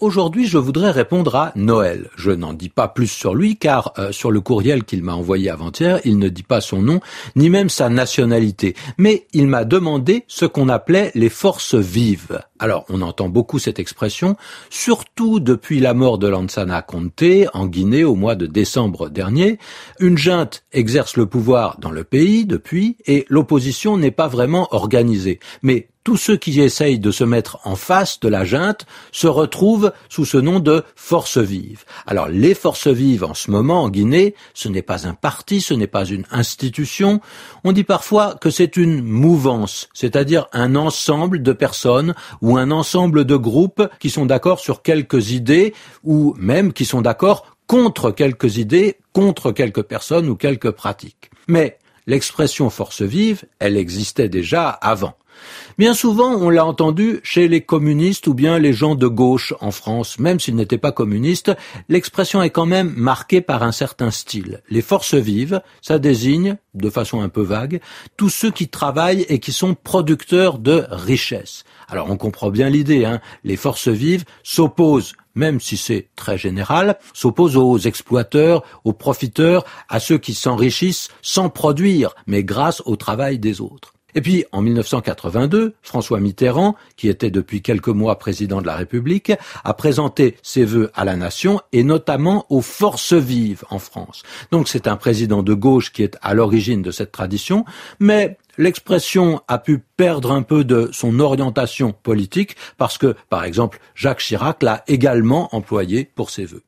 aujourd'hui, je voudrais répondre à Noël. Je n'en dis pas plus sur lui car euh, sur le courriel qu'il m'a envoyé avant-hier, il ne dit pas son nom ni même sa nationalité, mais il m'a demandé ce qu'on appelait les forces vives. Alors, on entend beaucoup cette expression, surtout depuis la mort de Lansana Conte en Guinée au mois de décembre dernier. Une junte exerce le pouvoir dans le pays depuis et l'opposition n'est pas vraiment organisée. Mais tous ceux qui essayent de se mettre en face de la junte se retrouvent sous ce nom de forces vives. Alors les forces vives en ce moment en Guinée, ce n'est pas un parti, ce n'est pas une institution. On dit parfois que c'est une mouvance, c'est-à-dire un ensemble de personnes un ensemble de groupes qui sont d'accord sur quelques idées ou même qui sont d'accord contre quelques idées, contre quelques personnes ou quelques pratiques. Mais l'expression force vive, elle existait déjà avant. Bien souvent, on l'a entendu chez les communistes ou bien les gens de gauche en France, même s'ils n'étaient pas communistes, l'expression est quand même marquée par un certain style. Les forces vives, ça désigne, de façon un peu vague, tous ceux qui travaillent et qui sont producteurs de richesses. Alors on comprend bien l'idée, hein les forces vives s'opposent même si c'est très général, s'opposent aux exploiteurs, aux profiteurs, à ceux qui s'enrichissent sans produire, mais grâce au travail des autres. Et puis, en 1982, François Mitterrand, qui était depuis quelques mois président de la République, a présenté ses vœux à la nation et notamment aux forces vives en France. Donc c'est un président de gauche qui est à l'origine de cette tradition, mais l'expression a pu perdre un peu de son orientation politique parce que, par exemple, Jacques Chirac l'a également employé pour ses vœux.